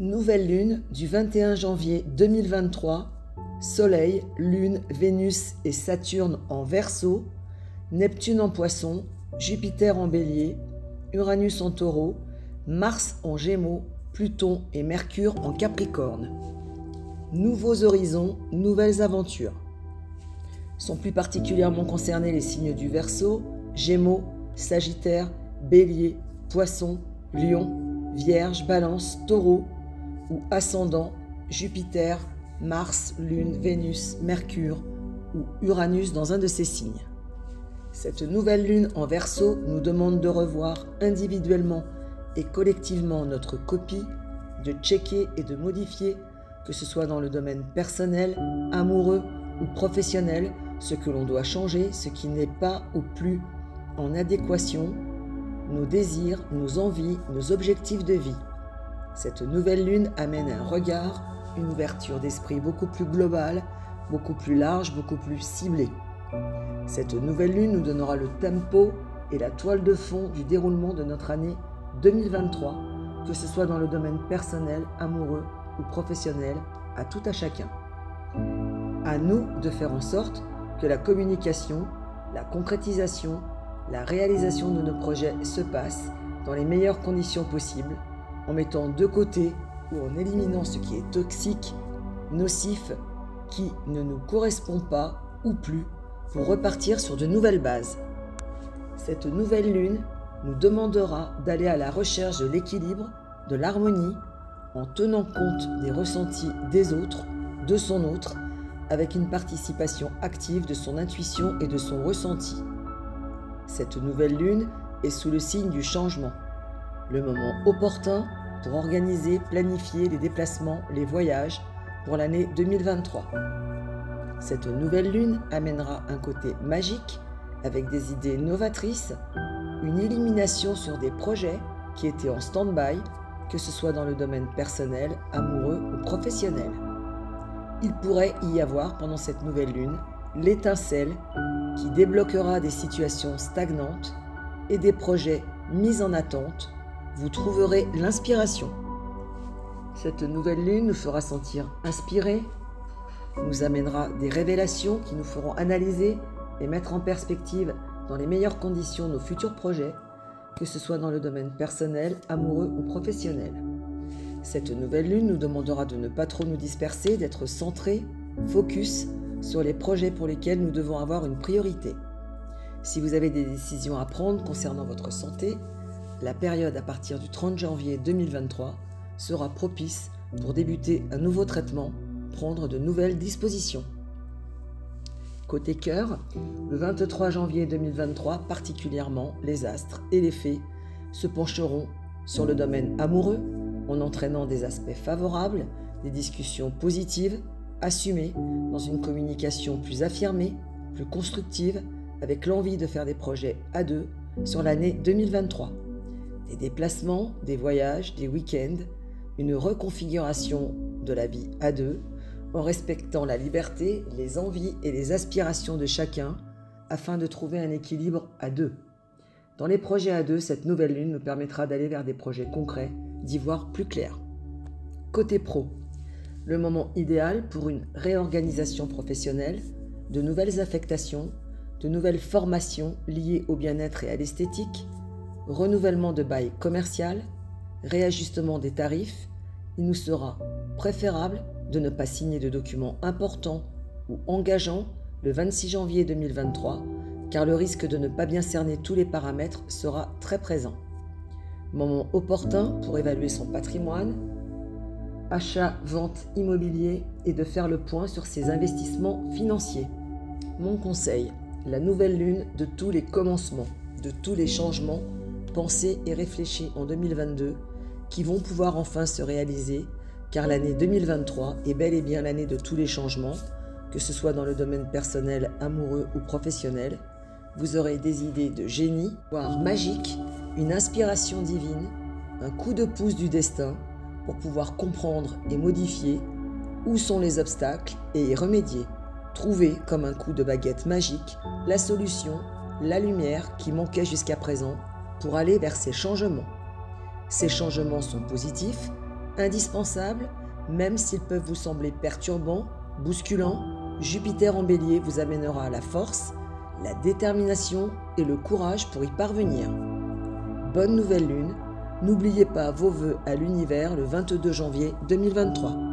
Nouvelle lune du 21 janvier 2023. Soleil, Lune, Vénus et Saturne en Verseau, Neptune en Poisson, Jupiter en Bélier, Uranus en Taureau, Mars en Gémeaux, Pluton et Mercure en Capricorne. Nouveaux horizons, nouvelles aventures. Sont plus particulièrement concernés les signes du Verseau, Gémeaux, Sagittaire, Bélier, Poisson, Lion, Vierge, Balance, Taureau ou ascendant Jupiter, Mars, Lune, Vénus, Mercure ou Uranus dans un de ces signes. Cette nouvelle lune en verso nous demande de revoir individuellement et collectivement notre copie, de checker et de modifier, que ce soit dans le domaine personnel, amoureux ou professionnel, ce que l'on doit changer, ce qui n'est pas ou plus en adéquation, nos désirs, nos envies, nos objectifs de vie. Cette nouvelle lune amène un regard, une ouverture d'esprit beaucoup plus globale, beaucoup plus large, beaucoup plus ciblée. Cette nouvelle lune nous donnera le tempo et la toile de fond du déroulement de notre année 2023, que ce soit dans le domaine personnel, amoureux ou professionnel, à tout à chacun. À nous de faire en sorte que la communication, la concrétisation, la réalisation de nos projets se passe dans les meilleures conditions possibles, en mettant de côté ou en éliminant ce qui est toxique, nocif, qui ne nous correspond pas ou plus, pour repartir sur de nouvelles bases. Cette nouvelle lune nous demandera d'aller à la recherche de l'équilibre, de l'harmonie, en tenant compte des ressentis des autres, de son autre, avec une participation active de son intuition et de son ressenti. Cette nouvelle lune est sous le signe du changement, le moment opportun pour organiser, planifier les déplacements, les voyages pour l'année 2023. Cette nouvelle lune amènera un côté magique avec des idées novatrices, une élimination sur des projets qui étaient en stand-by, que ce soit dans le domaine personnel, amoureux ou professionnel. Il pourrait y avoir pendant cette nouvelle lune l'étincelle qui débloquera des situations stagnantes et des projets mis en attente. Vous trouverez l'inspiration. Cette nouvelle lune nous fera sentir inspirés, nous amènera des révélations qui nous feront analyser et mettre en perspective dans les meilleures conditions nos futurs projets, que ce soit dans le domaine personnel, amoureux ou professionnel. Cette nouvelle lune nous demandera de ne pas trop nous disperser, d'être centrés, focus sur les projets pour lesquels nous devons avoir une priorité. Si vous avez des décisions à prendre concernant votre santé, la période à partir du 30 janvier 2023 sera propice pour débuter un nouveau traitement, prendre de nouvelles dispositions. Côté cœur, le 23 janvier 2023 particulièrement, les astres et les fées se pencheront sur le domaine amoureux en entraînant des aspects favorables, des discussions positives, assumées, dans une communication plus affirmée, plus constructive, avec l'envie de faire des projets à deux sur l'année 2023. Des déplacements, des voyages, des week-ends, une reconfiguration de la vie à deux, en respectant la liberté, les envies et les aspirations de chacun, afin de trouver un équilibre à deux. Dans les projets à deux, cette nouvelle lune nous permettra d'aller vers des projets concrets, d'y voir plus clair. Côté pro, le moment idéal pour une réorganisation professionnelle, de nouvelles affectations, de nouvelles formations liées au bien-être et à l'esthétique, renouvellement de bail commercial, réajustement des tarifs, il nous sera préférable de ne pas signer de documents importants ou engageants le 26 janvier 2023, car le risque de ne pas bien cerner tous les paramètres sera très présent. Moment opportun pour évaluer son patrimoine, achat, vente immobilier et de faire le point sur ses investissements financiers. Mon conseil, la nouvelle lune de tous les commencements, de tous les changements pensés et réfléchis en 2022 qui vont pouvoir enfin se réaliser car l'année 2023 est bel et bien l'année de tous les changements, que ce soit dans le domaine personnel, amoureux ou professionnel. Vous aurez des idées de génie, voire magique, une inspiration divine, un coup de pouce du destin pour pouvoir comprendre et modifier où sont les obstacles et y remédier. Trouver comme un coup de baguette magique la solution, la lumière qui manquait jusqu'à présent pour aller vers ces changements. Ces changements sont positifs Indispensables, même s'ils peuvent vous sembler perturbants, bousculants, Jupiter en bélier vous amènera la force, la détermination et le courage pour y parvenir. Bonne nouvelle lune, n'oubliez pas vos vœux à l'univers le 22 janvier 2023.